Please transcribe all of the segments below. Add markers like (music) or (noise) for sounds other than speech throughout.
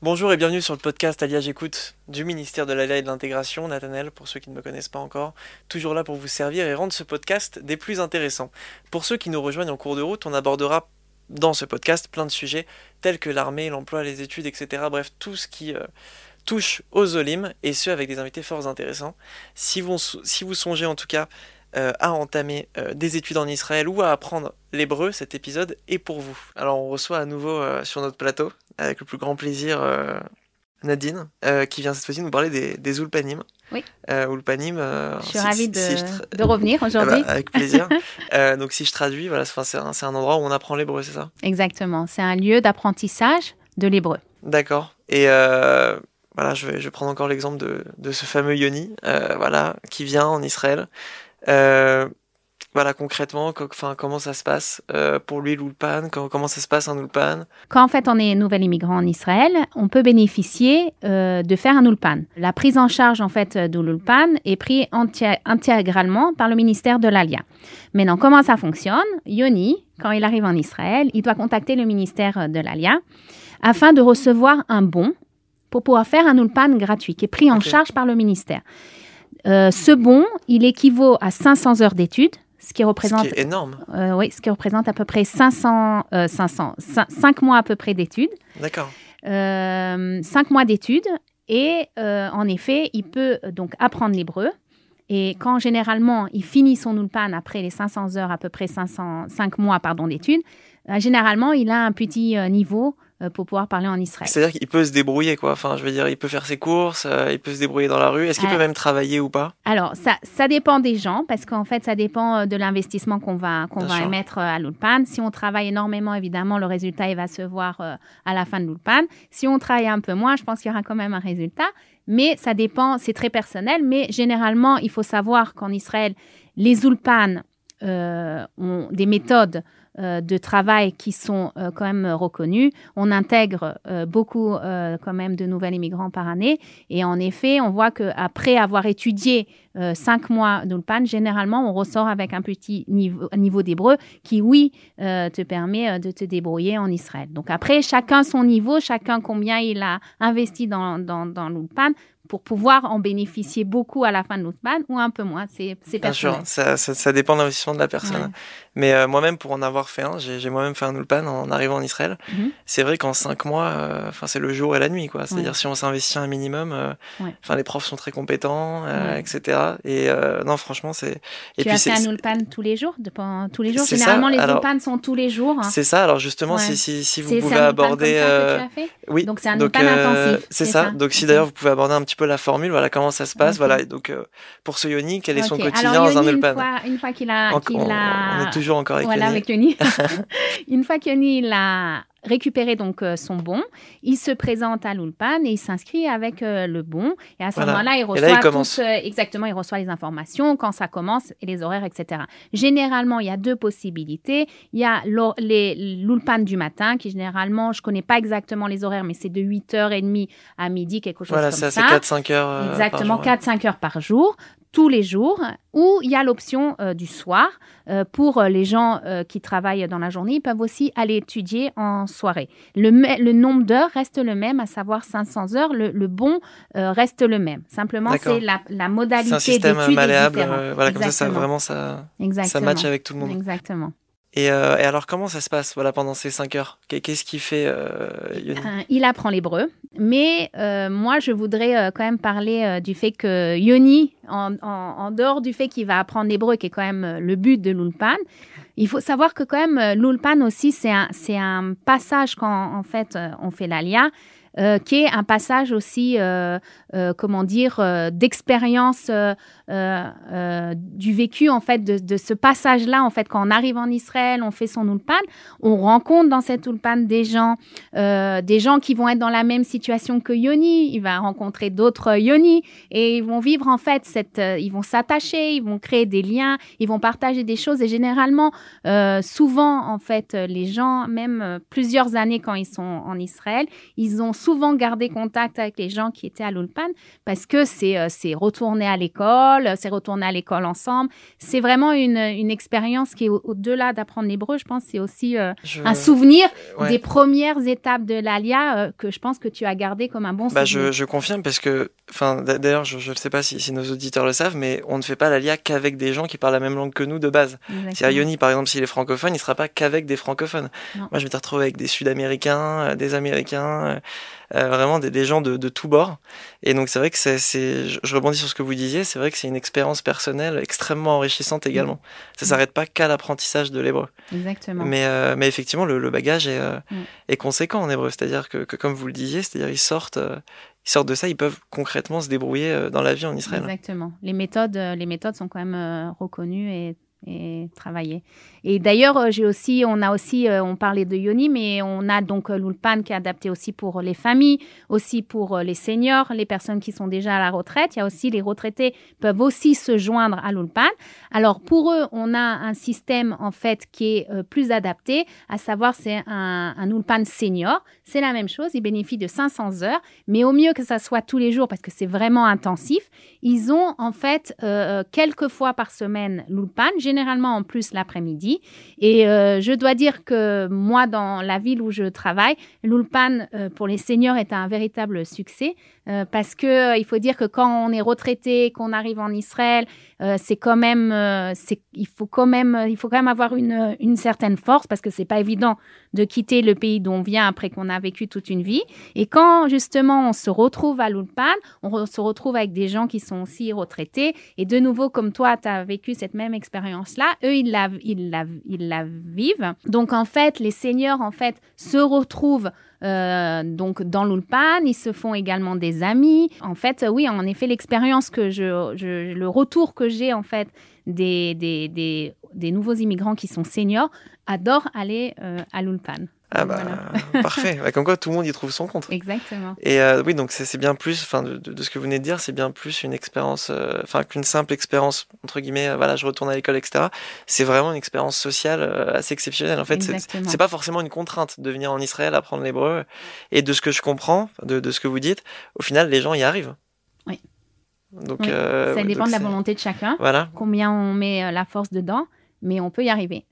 Bonjour et bienvenue sur le podcast Alliage Écoute du ministère de l'Alliage et de l'Intégration, Nathanel, pour ceux qui ne me connaissent pas encore, toujours là pour vous servir et rendre ce podcast des plus intéressants. Pour ceux qui nous rejoignent en cours de route, on abordera dans ce podcast plein de sujets tels que l'armée, l'emploi, les études, etc. Bref, tout ce qui euh, touche aux Olim et ce avec des invités fort intéressants. Si vous, si vous songez en tout cas euh, à entamer euh, des études en Israël ou à apprendre l'hébreu, cet épisode est pour vous. Alors on reçoit à nouveau sur notre plateau avec le plus grand plaisir euh, Nadine, euh, qui vient cette fois-ci nous parler des, des Ulpanim. Oui. Euh, Ulpanim. je suis ravie de, de, revenir aujourd'hui. Ah bah, avec plaisir. (laughs) donc si je traduis, voilà, c'est un, un, endroit où on apprend l'hébreu, c'est ça? Exactement. C'est un lieu d'apprentissage de l'hébreu. D'accord. Et voilà, je vais, je vais prendre encore l'exemple de, de, ce fameux Yoni, voilà, qui vient en Israël. Voilà, concrètement, enfin, comment ça se passe euh, pour lui l'Ulpan? Comment, ça se passe un Ulpan? Quand en fait on est nouvel immigrant en Israël, on peut bénéficier euh, de faire un Ulpan. La prise en charge en fait de l'Ulpan est prise intégralement par le ministère de l'Alia. Maintenant, comment ça fonctionne? Yoni, quand il arrive en Israël, il doit contacter le ministère de l'Alia afin de recevoir un bon pour pouvoir faire un Ulpan gratuit qui est pris en charge par le ministère. Euh, ce bon, il équivaut à 500 heures d'études ce qui représente. Ce qui est énorme. Euh, oui, ce qui représente à peu près 500, 500 5, mois à peu près d'études. D'accord. Euh, 5 mois d'études. Et euh, en effet, il peut donc apprendre l'hébreu. Et quand généralement il finit son ulpan après les 500 heures, à peu près 500, 5 mois pardon, d'études, euh, généralement il a un petit niveau euh, pour pouvoir parler en Israël. C'est-à-dire qu'il peut se débrouiller, quoi. Enfin, je veux dire, il peut faire ses courses, euh, il peut se débrouiller dans la rue. Est-ce qu'il peut euh, même travailler ou pas? Alors, ça, ça dépend des gens, parce qu'en fait, ça dépend de l'investissement qu'on va, qu'on va émettre à l'Ulpan. Si on travaille énormément, évidemment, le résultat, il va se voir à la fin de l'Ulpan. Si on travaille un peu moins, je pense qu'il y aura quand même un résultat. Mais ça dépend, c'est très personnel. Mais généralement, il faut savoir qu'en Israël, les Ulpan ont des méthodes euh, de travail qui sont euh, quand même reconnus. On intègre euh, beaucoup quand même de nouvelles immigrants par année. Et en effet, on voit qu'après avoir étudié cinq mois d'Ulpan, généralement, on ressort avec un petit niveau, niveau d'hébreu qui, oui, te permet de te débrouiller en Israël. Donc après, chacun son niveau, chacun combien il a investi dans, dans, dans l'Ulpan pour pouvoir en bénéficier beaucoup à la fin de l'Outman ou un peu moins. C'est Bien sûr, ça, ça, dépend de l'investissement de la personne. Mais euh, moi-même, pour en avoir fait un, j'ai moi-même fait un Ulpan en arrivant en Israël. Mhm. C'est vrai qu'en cinq mois, euh, enfin c'est le jour et la nuit. quoi. C'est-à-dire si on s'investit un minimum, euh, enfin les profs sont très compétents, etc. Et non, franchement, c'est... Tu puis as fait un Ulpan tous les jours Tous les jours? Généralement, les Ulpans sont tous les jours. Hein. C'est ça. Alors justement, si, si, si vous pouvez aborder... Oui. Donc c'est un Ulpan intensif. C'est ça. Donc si d'ailleurs vous pouvez aborder un petit peu la formule, voilà comment ça se passe. Voilà. Donc euh, pour ce Yoni, quel est son quotidien dans un Ulpan Une fois, qu'il a, on, est toujours encore avec voilà, Yoni. Avec Yoni. (laughs) (laughs) une fois que Yoni l'a récupérer donc euh, son bon, il se présente à l'Ulpan et il s'inscrit avec euh, le bon. Et à ce moment-là, il reçoit euh, exactement, il reçoit les informations, quand ça commence et les horaires, etc. Généralement, il y a deux possibilités. Il y a l'Ulpan du matin, qui généralement, je connais pas exactement les horaires, mais c'est de 8h30 à midi, quelque chose comme ça. Voilà, c'est 4-5 heures. Exactement, 4-5 heures par jour tous les jours, ou il y a l'option euh, du soir. Euh, pour euh, les gens qui travaillent dans la journée, ils peuvent aussi aller étudier en soirée. Le, le nombre d'heures reste le même, à savoir 500 heures. Le, bon reste le même. Simplement, c'est la, la, modalité d'étude. C'est un système malléable. voilà, comme ça, ça, vraiment, ça, ça match avec tout le monde. Exactement. Et, euh, et, alors, comment ça se passe voilà, pendant ces cinq heures? Qu'est-ce qu'il fait euh, euh, Il apprend l'hébreu. Mais moi, je voudrais quand même parler du fait que Yoni, en, dehors du fait qu'il va apprendre l'hébreu, qui est quand même le but de l'Ulpan, il faut savoir que quand même, l'Ulpan aussi, c'est un, passage quand en fait on fait l'Alia. Qui est un passage aussi, comment dire, d'expérience du vécu, en fait, de, ce passage-là, en fait, quand on arrive en Israël, on fait son ulpan, on rencontre dans cet ulpan des gens, des gens qui vont être dans la même situation que Yoni, il va rencontrer d'autres Yoni, et ils vont vivre, en fait, cette, ils vont s'attacher, ils vont créer des liens, ils vont partager des choses, et généralement, souvent, en fait, les gens, même plusieurs années quand ils sont en Israël, ils ont souvent gardé contact avec les gens qui étaient à l'Ulpan parce que c'est euh, c'est retourner à l'école, c'est retourner à l'école ensemble. C'est vraiment une, une expérience qui est au-delà d'apprendre l'hébreu. Je pense c'est aussi euh, un souvenir des premières étapes de l'ALIA euh, que je pense que tu as gardé comme un bon bah, souvenir. Je, je confirme parce que, enfin, d'ailleurs, je ne sais pas si, si, nos auditeurs le savent, mais on ne fait pas l'ALIA qu'avec des gens qui parlent la même langue que nous de base. Si Yoni, par exemple, s'il est francophone, il ne sera pas qu'avec des francophones. Moi, je vais te retrouver avec des Sud-Américains, des Américains. Euh, vraiment des, des, gens de, de tous bords. Et donc c'est vrai que c'est, je rebondis sur ce que vous disiez, c'est vrai que c'est une expérience personnelle extrêmement enrichissante également. Mm. Ça mm. s'arrête pas qu'à l'apprentissage de l'hébreu. Exactement. Mais, euh, mais effectivement, le, le bagage est, euh, mm. est, conséquent en hébreu. C'est-à-dire que, que, comme vous le disiez, c'est-à-dire ils sortent, ils sortent de ça, ils peuvent concrètement se débrouiller dans la vie en Israël. Exactement. Les méthodes, les méthodes sont quand même reconnues et travailler. Et d'ailleurs, euh, j'ai aussi, on a aussi, euh, on parlait de Yoni, mais on a donc euh, l'Ulpan qui est adapté aussi pour les familles, aussi pour les seniors, les personnes qui sont déjà à la retraite. Il y a aussi les retraités peuvent aussi se joindre à l'Ulpan. Alors pour eux, on a un système en fait qui est plus adapté, à savoir c'est un, un Ulpan senior. C'est la même chose, ils bénéficient de 500 heures, mais au mieux que ça soit tous les jours parce que c'est vraiment intensif. Ils ont en fait quelques fois par semaine l'Ulpan généralement en plus l'après-midi. Et euh, je dois dire que moi, dans la ville où je travaille, l'Ulpan euh, pour les seniors est un véritable succès. Euh, parce que euh, il faut dire que quand on est retraité, qu'on arrive en Israël, euh, c'est quand même, il faut quand même, il faut quand même avoir une, certaine force parce que c'est pas évident de quitter le pays d'où on vient après qu'on a vécu toute une vie. Et quand justement on se retrouve à l'Ulpan, on se retrouve avec des gens qui sont aussi retraités. Et de nouveau, comme toi, tu as vécu cette même expérience-là, eux, ils la, ils, la, vivent. Donc en fait, les seniors, en fait, se retrouvent euh, donc dans l'Ulpan, ils se font également des amis. En fait, oui, en effet, l'expérience que je, le retour que j'ai en fait des, des, des, des, nouveaux immigrants qui sont seniors adorent aller euh, à l'Ulpan. Ah bah (laughs) parfait, comme quoi tout le monde y trouve son compte. Exactement. Et euh, oui, donc c'est bien plus, enfin de, de, ce que vous venez de dire, c'est bien plus une expérience, euh, enfin qu'une simple expérience entre guillemets. Euh, voilà, je retourne à l'école, etc. C'est vraiment une expérience sociale assez exceptionnelle. En fait, c'est pas forcément une contrainte de venir en Israël apprendre l'hébreu. Et de ce que je comprends, de, de, ce que vous dites, au final, les gens y arrivent. Oui. Donc ça dépend de la volonté de chacun. Voilà. Combien on met la force dedans, mais on peut y arriver.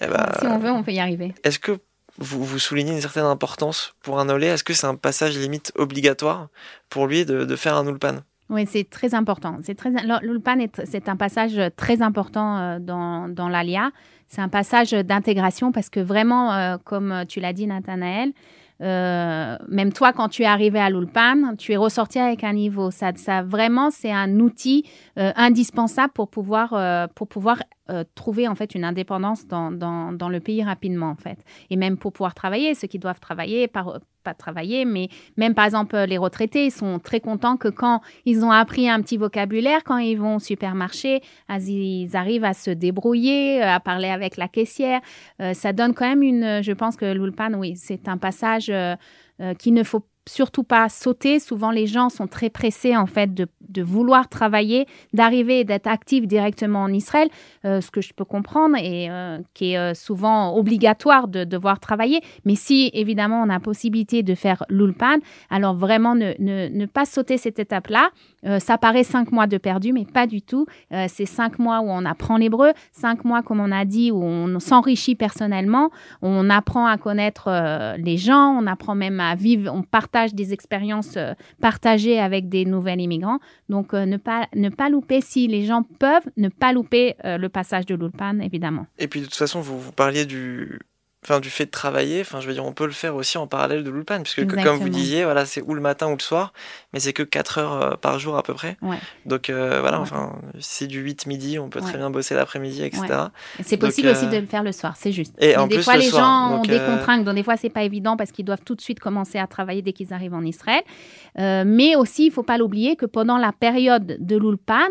Eh ben, si on veut, on peut y arriver. Est-ce que vous, soulignez une certaine importance pour un olé. Est-ce que c'est un passage limite obligatoire pour lui de, faire un ulpan oui, c'est très important. C'est très l'ulpan c'est un passage très important euh, dans, dans l'ALIA. C'est un passage d'intégration parce que vraiment, euh, comme tu l'as dit, Nathanaël, euh, même toi, quand tu es arrivé à l'Ulpan, tu es ressorti avec un niveau. Ça vraiment, c'est un outil indispensable pour pouvoir, pour pouvoir euh, trouver en fait une indépendance dans, dans, le pays rapidement en fait. Et même pour pouvoir travailler ceux qui doivent travailler par, pas travailler mais même par exemple les retraités ils sont très contents que quand ils ont appris un petit vocabulaire quand ils vont au supermarché ils arrivent à se débrouiller euh, à parler avec la caissière. Euh, ça donne quand même une je pense que l'ulpan oui c'est un passage qu'il ne faut surtout pas sauter. Souvent, les gens sont très pressés en fait de, vouloir travailler, d'arriver et d'être actifs directement en Israël, euh, ce que je peux comprendre et euh, qui est euh, souvent obligatoire de devoir travailler. Mais si évidemment on a possibilité de faire l'ulpan, alors vraiment ne, ne, ne pas sauter cette étape-là. ça paraît cinq mois de perdu, mais pas du tout. c'est cinq mois où on apprend l'hébreu, cinq mois comme on a dit où on s'enrichit personnellement, on apprend à connaître les gens, on apprend même à vivre, on des expériences euh, partagées avec des nouvelles immigrants. Donc, euh, ne, pas, ne pas louper, si les gens peuvent, ne pas louper euh, le passage de l'Ulpan, évidemment. Et puis, de toute façon, vous, vous parliez du, enfin du fait de travailler, enfin je veux dire on peut le faire aussi en parallèle de l'ulpan puisque comme vous disiez voilà c'est ou le matin ou le soir, mais c'est que 4 heures euh, par jour à peu près. Donc euh, voilà enfin c'est du 8 midi, on peut très bien bosser l'après-midi etc. C'est possible aussi euh, de le faire le soir, c'est juste. Et des fois les gens ont des contraintes, donc des fois c'est pas évident parce qu'ils doivent tout de suite commencer à travailler dès qu'ils arrivent en Israël. mais aussi il faut pas l'oublier que pendant la période de l'ulpan,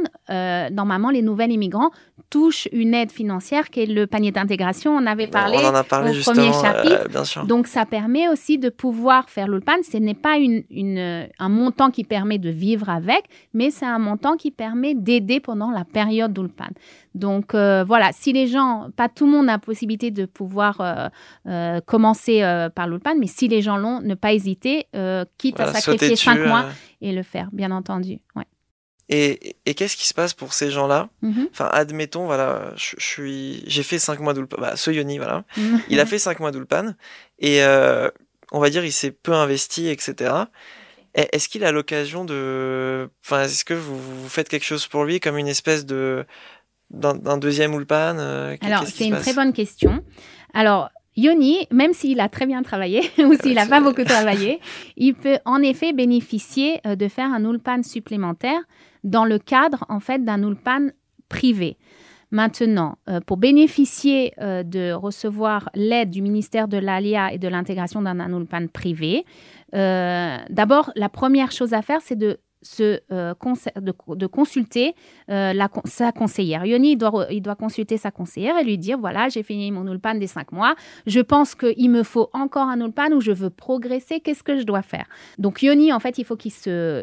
normalement les nouvelles immigrants touchent une aide financière qui est le panier d'intégration. On avait parlé. On en a parlé premier chapitre. Donc, ça permet aussi de pouvoir faire l'Ulpan. Ce n'est pas une, une, un montant qui permet de vivre avec, mais c'est un montant qui permet d'aider pendant la période d'Ulpan. Donc euh, voilà, si les gens, pas tout le monde a la possibilité de pouvoir euh, euh, commencer par l'Ulpan, mais si les gens l'ont, ne pas hésiter, quitte à sacrifier cinq mois et le faire, bien entendu. Ouais. Et, et qu'est-ce qui se passe pour ces gens-là mm-hmm. Enfin, admettons, voilà, je, suis, j'ai fait cinq mois d'Ulpan. Bah, Soyoni, voilà, mm-hmm. (laughs) il a fait cinq mois d'Ulpan et on va dire il s'est peu investi, etc. Est-ce qu'il a l'occasion de, enfin, est-ce que vous, vous, faites quelque chose pour lui comme une espèce de d'un deuxième Ulpan euh, Alors, c'est une très bonne question. Alors, Yoni, même s'il a très bien travaillé (laughs) ou s'il n'a pas beaucoup travaillé, il peut en effet bénéficier euh, de faire un Ulpan supplémentaire dans le cadre en fait d'un Ulpan privé. Maintenant, euh, pour bénéficier de recevoir l'aide du ministère de l'ALIA et de l'intégration d'un Ulpan privé, d'abord, la première chose à faire, c'est de euh, de, consulter euh, sa conseillère. Yoni, il doit, il doit consulter sa conseillère et lui dire, voilà, j'ai fini mon Ulpan des cinq mois, je pense qu'il me faut encore un Ulpan ou je veux progresser, qu'est-ce que je dois faire? Donc Yoni, en fait, il faut qu'il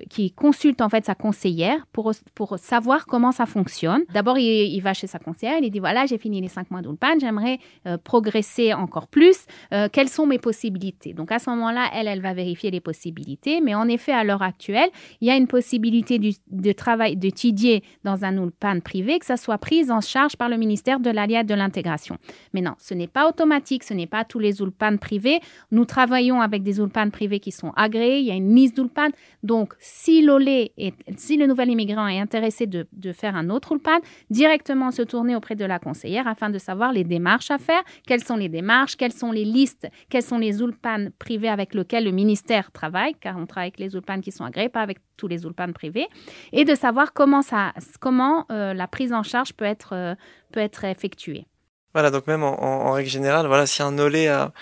qu'il consulte en fait sa conseillère pour, pour savoir comment ça fonctionne. D'abord, il, va chez sa conseillère, il dit, voilà, j'ai fini les cinq mois d'Ulpan, j'aimerais euh, progresser encore plus, quelles sont mes possibilités? Donc à ce moment-là, elle, elle va vérifier les possibilités, mais en effet, à l'heure actuelle, il y a une possibilité de travail d'étudier dans un ULPAN privé, que ça soit prise en charge par le ministère de l'Alliance de l'intégration. Mais non, ce n'est pas automatique, ce n'est pas tous les ULPAN privés. Nous travaillons avec des ULPAN privés qui sont agréés, il y a une liste d'ULPAN. Donc, si l'OLE, si le nouvel immigrant est intéressé de, faire un autre ULPAN, directement se tourner auprès de la conseillère afin de savoir les démarches à faire, quelles sont les démarches, quelles sont les listes, quels sont les ULPAN privés avec lesquels le ministère travaille, car on travaille avec les ULPAN qui sont agréés, pas avec tous les Ulpan privés, et de savoir comment, ça, comment euh, la prise en charge peut être, euh, peut être effectuée. Voilà, donc même en, règle générale, voilà, si un olé a,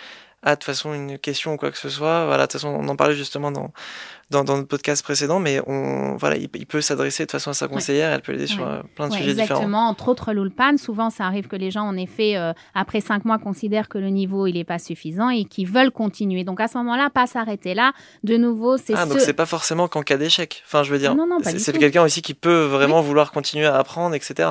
a de toute façon une question ou quoi que ce soit, voilà, de toute façon, on en parlait justement dans, dans, dans, notre podcast précédent, mais on, voilà, il, peut s'adresser de façon à sa conseillère, elle peut l'aider sur euh, plein de sujets exactement. différents. Exactement, entre autres l'ULPAN, souvent ça arrive que les gens, en effet, euh, après cinq mois, considèrent que le niveau, il n'est pas suffisant et qu'ils veulent continuer. Donc à ce moment-là, pas s'arrêter là. De nouveau, c'est Ah, donc c'est pas forcément qu'en cas d'échec. Enfin, je veux dire, c'est quelqu'un aussi qui peut vraiment vouloir continuer à apprendre, etc.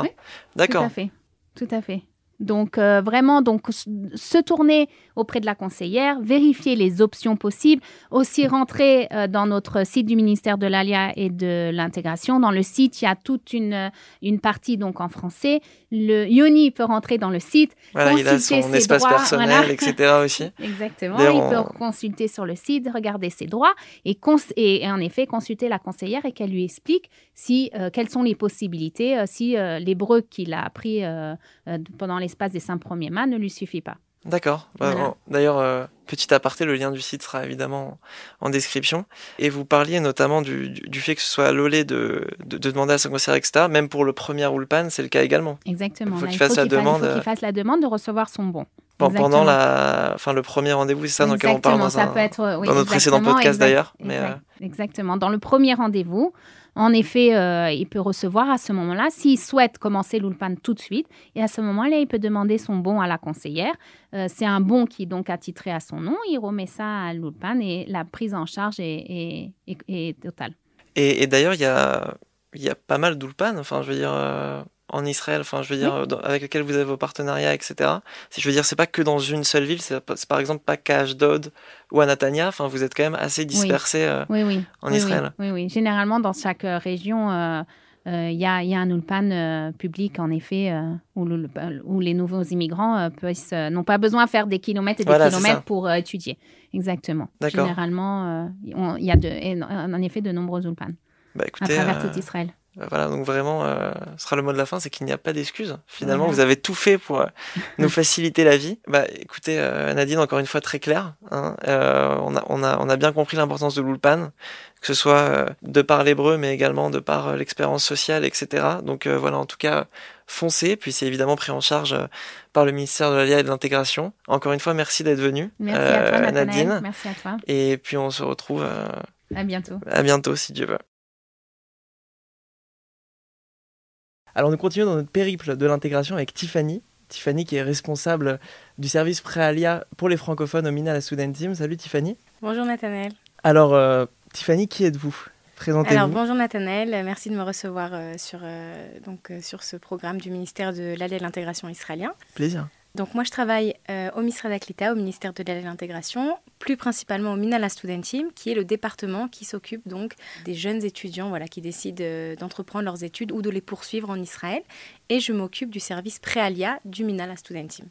D'accord. Tout à fait. Tout à fait. Donc euh, vraiment, donc se tourner auprès de la conseillère, vérifier les options possibles, aussi rentrer euh, dans notre site du ministère de l'ALIA et de l'intégration. Dans le site, il y a toute une, une partie donc en français. Le Yoni peut rentrer dans le site, voilà, il a son espace personnel, etc. (laughs) aussi. Exactement, il peut consulter sur le site, regarder ses droits et, et, en effet consulter la conseillère et qu'elle lui explique si euh, quelles sont les possibilités, si l'hébreu qu'il a appris pendant les l'espace des cinq premiers mois ne lui suffit pas. D'accord. Bah, d'ailleurs, euh, petit aparté, le lien du site sera évidemment en description. Et vous parliez notamment du, fait que ce soit à l'olé de, de, demander à son conseiller, etc. Même pour le premier Ulpan, c'est le cas également. Exactement. Il faut qu'il fasse la demande. Il faut qu'il fasse la demande de recevoir son bon. pendant la, enfin, le premier rendez-vous, c'est ça dans lequel on parle dans, ça peut être, dans notre précédent podcast d'ailleurs. Mais euh, Exactement. Dans le premier rendez-vous, en effet, euh, il peut recevoir à ce moment-là, s'il souhaite commencer l'ULPAN tout de suite, et à ce moment-là, il peut demander son bon à la conseillère. Euh, c'est un bon qui est donc attitré à son nom, il remet ça à l'ULPAN et la prise en charge est, totale. Et, d'ailleurs, il y a, y a pas mal d'ULPAN, enfin, je veux dire, euh, en Israël, enfin, je veux dire, avec lequel vous avez vos partenariats, etc. Si je veux dire, c'est pas que dans une seule ville, c'est par exemple pas qu'à Ashdod ou à Natania, enfin, vous êtes quand même assez dispersés euh, en Israël. Oui, oui, Généralement, dans chaque euh, région, euh, il y, a, y, a, un ulpan public, en effet, où, où, les nouveaux immigrants n'ont pas besoin de faire des kilomètres et des kilomètres pour étudier. Exactement. Généralement, il y a de, en effet de nombreux ulpans bah, à travers tout Israël. Bah, voilà, donc vraiment, euh, ce sera le mot de la fin, c'est qu'il n'y a pas d'excuses. Finalement, vous avez tout fait pour euh, (laughs) nous faciliter la vie. Bah, écoutez, euh, Nadine, encore une fois très clair. Hein, on, a, on, a, on a bien compris l'importance de l'Ulpan, que ce soit de par l'hébreu, mais également de par l'expérience sociale, etc. Donc voilà, en tout cas, foncez. Puis c'est évidemment pris en charge par le ministère de l'Alliance et de l'Intégration. Encore une fois, merci d'être venu, merci à toi, Nadine. Merci à toi. Et puis on se retrouve. à bientôt. À bientôt, si Dieu veut. Alors nous continuons dans notre périple de l'intégration avec Tiffany, Tiffany qui est responsable du service Préalia pour les francophones au Minal Student Team. Salut Tiffany. Bonjour Nathanaël. Alors Tiffany, qui êtes-vous? Présentez-vous. Alors bonjour Nathanaël, merci de me recevoir sur, donc, sur ce programme du ministère de l'aide et de l'intégration israélien. Plaisir. Donc moi je travaille euh, au Misra d'Aklita, au ministère de l'intégration, plus principalement au Minala Studentim, qui est le département qui s'occupe donc des jeunes étudiants voilà, qui décident euh, d'entreprendre leurs études ou de les poursuivre en Israël. Et je m'occupe du service Préalia du Minala Studentim.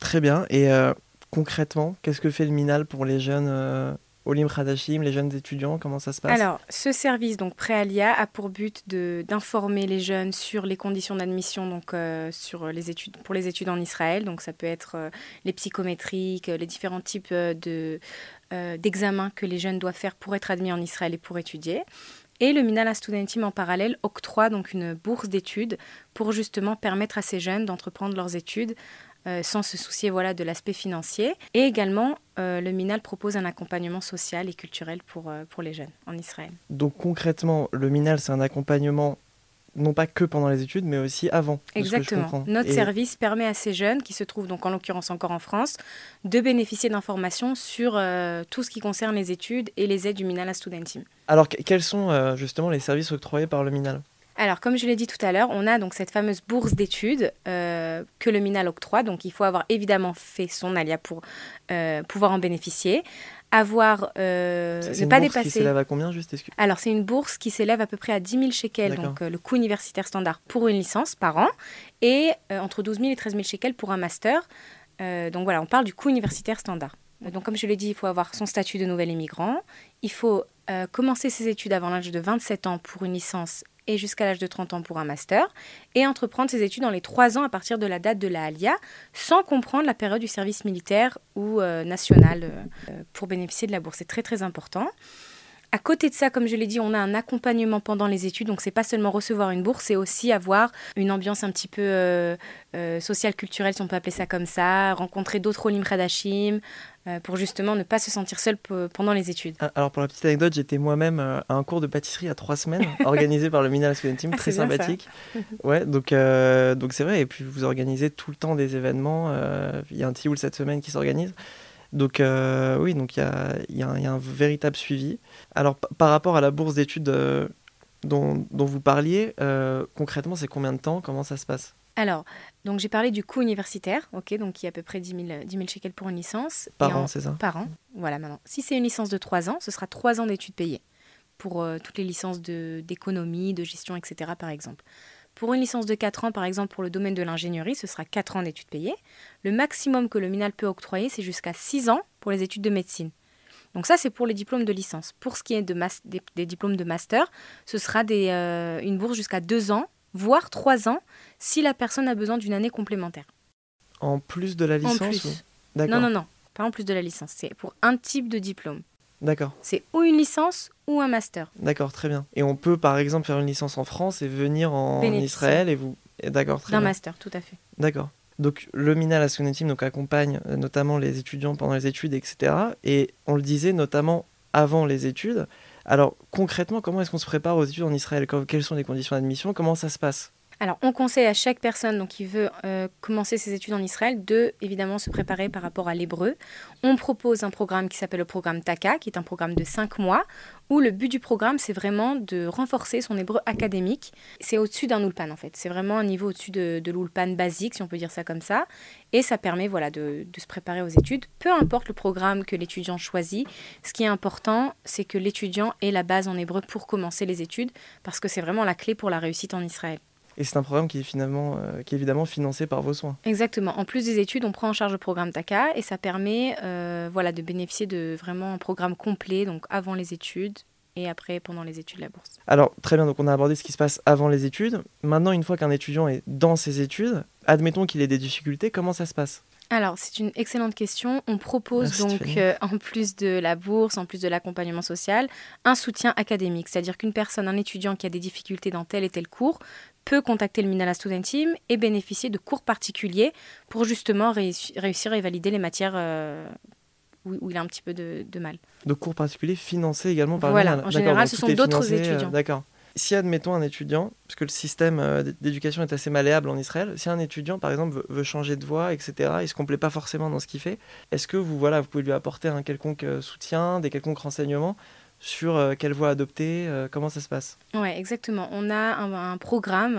Très bien. Et euh, concrètement, qu'est-ce que fait le Minal pour les jeunes Olim Khadashim, les jeunes étudiants, comment ça se passe? Alors, ce service, donc Préalia, a pour but d'informer les jeunes sur les conditions d'admission donc euh, sur les études, pour les études en Israël. Donc, ça peut être euh, les psychométriques, les différents types euh, de, d'examens que les jeunes doivent faire pour être admis en Israël et pour étudier. Et le Minala Studentim en parallèle octroie donc une bourse d'études pour justement permettre à ces jeunes d'entreprendre leurs études euh, sans se soucier voilà, de l'aspect financier. Et également, euh, le MINAL propose un accompagnement social et culturel pour, euh, pour les jeunes en Israël. Donc concrètement, le MINAL, c'est un accompagnement non pas que pendant les études, mais aussi avant. Exactement. Notre service permet à ces jeunes, qui se trouvent donc en l'occurrence encore en France, de bénéficier d'informations sur tout ce qui concerne les études et les aides du Minal à Studentim. Alors, quels sont justement les services octroyés par le Minal? Alors, comme je l'ai dit tout à l'heure, on a donc cette fameuse bourse d'études euh, que le MINAL octroie. Donc, il faut avoir évidemment fait son ALIA pour euh, pouvoir en bénéficier. Avoir, euh, ne pas dépasser. Qui s'élève à combien juste Alors, c'est une bourse qui s'élève à peu près à 10 000 shekels, donc le coût universitaire standard pour une licence par an, et entre 12 000 et 13 000 shekels pour un master. donc voilà, on parle du coût universitaire standard. Donc, comme je l'ai dit, il faut avoir son statut de nouvel immigrant. Il faut commencer ses études avant l'âge de 27 ans pour une licence et jusqu'à l'âge de 30 ans pour un master, et entreprendre ses études dans les 3 ans à partir de la date de la ALIA, sans comprendre la période du service militaire ou euh, national euh, pour bénéficier de la bourse. C'est très très important. À côté de ça, comme je l'ai dit, on a un accompagnement pendant les études. Donc, c'est pas seulement recevoir une bourse, c'est aussi avoir une ambiance un petit peu euh, euh, sociale, culturelle, si on peut appeler ça comme ça, rencontrer d'autres Olim Khadashim, euh, pour justement ne pas se sentir seul pendant les études. Ah, alors, pour la petite anecdote, j'étais moi-même à un cours de pâtisserie à trois semaines, (laughs) organisé par le Minal Student Team, ah, très sympathique. (laughs) ouais, donc donc c'est vrai. Et puis, vous organisez tout le temps des événements. Il y a un Tioul cette semaine qui s'organise. Donc euh, oui, donc il y a, un véritable suivi. Alors par rapport à la bourse d'études euh, dont, vous parliez, euh, concrètement, c'est combien de temps? Comment ça se passe? Alors, donc j'ai parlé du coût universitaire, ok, donc y a à peu près 10 000, 10 shekels pour une licence. Par an, c'est ça Par an, voilà maintenant. Si c'est une licence de 3 ans, ce sera 3 ans d'études payées pour toutes les licences d'économie, de, gestion, etc. par exemple. Pour une licence de 4 ans, par exemple, pour le domaine de l'ingénierie, ce sera 4 ans d'études payées. Le maximum que le MINAL peut octroyer, c'est jusqu'à 6 ans pour les études de médecine. Donc ça, c'est pour les diplômes de licence. Pour ce qui est de des, diplômes de master, ce sera des, euh, une bourse jusqu'à 2 ans, voire 3 ans, si la personne a besoin d'une année complémentaire. En plus de la licence En plus. Non, non, non, pas en plus de la licence. C'est pour un type de diplôme. D'accord. C'est ou une licence ou un master. D'accord, très bien. Et on peut par exemple faire une licence en France et venir en Israël et vous. D'accord, très bien. D'un master, tout à fait. D'accord. Donc le MINA, la Team, donc accompagne euh, notamment les étudiants pendant les études, etc. Et on le disait notamment avant les études. Alors concrètement, comment est-ce qu'on se prépare aux études en Israël? Quelles sont les conditions d'admission? Comment ça se passe? Alors, on conseille à chaque personne donc, qui veut euh, commencer ses études en Israël de, évidemment, se préparer par rapport à l'hébreu. On propose un programme qui s'appelle le programme TAKA, qui est un programme de 5 mois, où le but du programme, c'est vraiment de renforcer son hébreu académique. C'est au-dessus d'un ulpan, en fait. C'est vraiment un niveau au-dessus de, de l'ulpan basique, si on peut dire ça comme ça. Et ça permet voilà, de se préparer aux études, peu importe le programme que l'étudiant choisit. Ce qui est important, c'est que l'étudiant ait la base en hébreu pour commencer les études, parce que c'est vraiment la clé pour la réussite en Israël. Et c'est un programme qui est finalement, euh, qui est évidemment financé par vos soins. Exactement. En plus des études, on prend en charge le programme TACA et ça permet euh, voilà, de bénéficier de vraiment un programme complet, donc avant les études et après pendant les études la bourse. Alors très bien, donc on a abordé ce qui se passe avant les études. Maintenant, une fois qu'un étudiant est dans ses études, admettons qu'il ait des difficultés, comment ça se passe? Alors, c'est une excellente question. On propose donc, euh, en plus de la bourse, en plus de l'accompagnement social, un soutien académique. C'est-à-dire qu'une personne, un étudiant qui a des difficultés dans tel et tel cours, peut contacter le Minala Studentim et bénéficier de cours particuliers pour justement réussir et valider les matières euh, où, il a un petit peu de, mal. De cours particuliers financés également par le Minala. En général, ce sont d'autres étudiants. D'accord. si, admettons un étudiant, parce que le système euh, d'éducation est assez malléable en Israël, si un étudiant, par exemple, veut, changer de voie, etc., il ne se complaît pas forcément dans ce qu'il fait, est-ce que vous, voilà, vous pouvez lui apporter un quelconque euh, soutien, des quelconques renseignements sur euh, quelle voie adopter, euh, comment ça se passe? Oui, exactement. On a un, programme,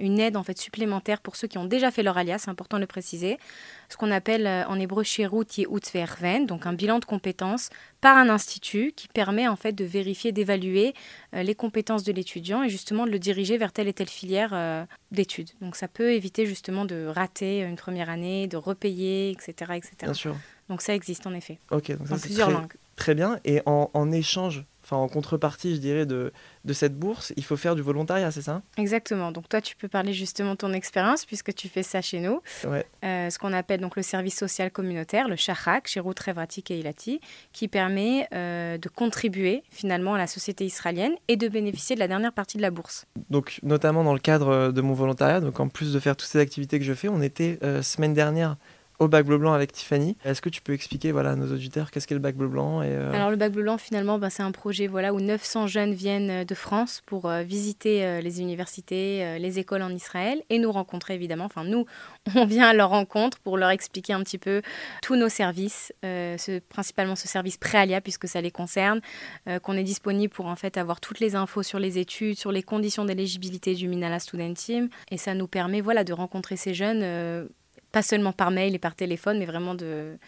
une aide en fait supplémentaire pour ceux qui ont déjà fait leur alias, c'est important de le préciser, ce qu'on appelle euh, en hébreu Sherut Verven, donc un bilan de compétences par un institut qui permet en fait de vérifier, d'évaluer les compétences de l'étudiant et justement de le diriger vers telle et telle filière d'études. Donc ça peut éviter justement de rater une première année, de repayer, etc. etc. Bien sûr. Donc ça existe en effet. Ok, donc ça, plusieurs langues. Très bien. Et en, échange, enfin en contrepartie, je dirais, de, de, cette bourse, il faut faire du volontariat, c'est ça? Exactement. Donc toi, tu peux parler justement de ton expérience puisque tu fais ça chez nous. Ouais. Euh, ce qu'on appelle donc le service social communautaire, le Shahak, chez Revratik et Ilati, qui permet euh, de contribuer finalement à la société israélienne et de bénéficier de la dernière partie de la bourse. Donc notamment dans le cadre de mon volontariat, donc en plus de faire toutes ces activités que je fais, on était euh, semaine dernière au bac bleu blanc avec Tiffany. Est-ce que tu peux expliquer voilà, à nos auditeurs qu'est-ce qu'est le bac bleu blanc euh, Alors le bac bleu blanc finalement ben, c'est un projet voilà, où 900 jeunes viennent euh, de France pour euh, visiter les universités, les écoles en Israël et nous rencontrer évidemment. Enfin nous (laughs) on vient à leur rencontre pour leur expliquer un petit peu tous nos services, ce, principalement ce service préalia puisque ça les concerne, qu'on est disponible pour en fait avoir toutes les infos sur les études, sur les conditions d'éligibilité du Minala Student Team et ça nous permet voilà, de rencontrer ces jeunes pas seulement par mail et par téléphone, mais vraiment de,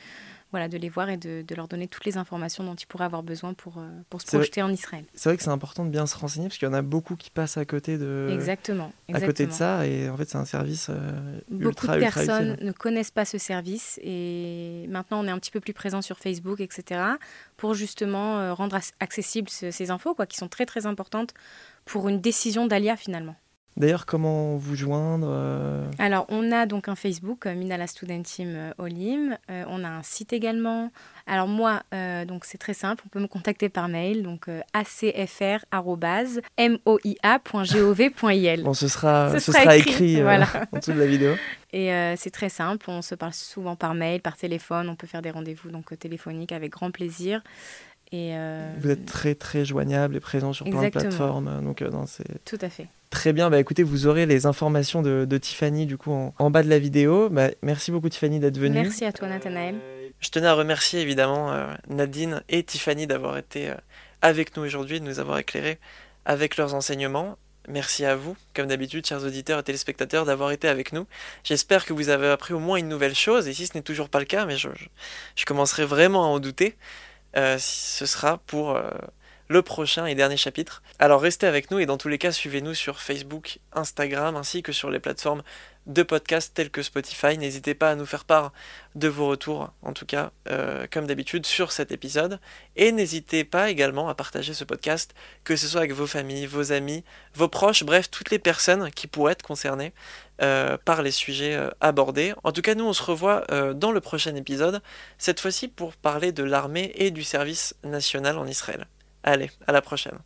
voilà, de les voir et de, leur donner toutes les informations dont ils pourraient avoir besoin pour, euh, pour se projeter en Israël. C'est vrai que c'est important de bien se renseigner parce qu'il y en a beaucoup qui passent à côté de, exactement, À côté de ça et en fait c'est un service euh, Beaucoup de personnes ne connaissent pas ce service et maintenant on est un petit peu plus présent sur Facebook, etc. pour justement euh, rendre accessibles ces infos quoi, qui sont très très importantes pour une décision d'ALIA finalement. D'ailleurs, comment vous joindre euh Alors, on a donc un Facebook, euh, Minala Student Team euh, Olim. on a un site également. Alors moi, donc c'est très simple, on peut me contacter par mail, donc acfr@moia.gov.il. Bon, ce sera, ce, sera, écrit, voilà. (laughs) en dessous de la vidéo. Et c'est très simple, on se parle souvent par mail, par téléphone, on peut faire des rendez-vous donc téléphoniques avec grand plaisir. Et Vous êtes très très joignable et présent sur plein de plateformes, donc Tout à fait. Très bien, bah écoutez, vous aurez les informations de, Tiffany du coup en, bas de la vidéo. Bah, merci beaucoup Tiffany d'être venue. Merci à toi Nathanaël. Je tenais à remercier évidemment euh, Nadine et Tiffany d'avoir été euh, avec nous aujourd'hui, de nous avoir éclairés avec leurs enseignements. Merci à vous, comme d'habitude, chers auditeurs et téléspectateurs, d'avoir été avec nous. J'espère que vous avez appris au moins une nouvelle chose, et si ce n'est toujours pas le cas, mais je, je, commencerai vraiment à en douter, euh, ce sera pour le prochain et dernier chapitre. Alors restez avec nous et dans tous les cas suivez-nous sur Facebook, Instagram ainsi que sur les plateformes de podcasts tels que Spotify. N'hésitez pas à nous faire part de vos retours, en tout cas euh, comme d'habitude sur cet épisode. Et n'hésitez pas également à partager ce podcast, que ce soit avec vos familles, vos amis, vos proches, bref, toutes les personnes qui pourraient être concernées euh, par les sujets euh, abordés. En tout cas, nous, on se revoit dans le prochain épisode, cette fois-ci pour parler de l'armée et du service national en Israël. Allez, à la prochaine.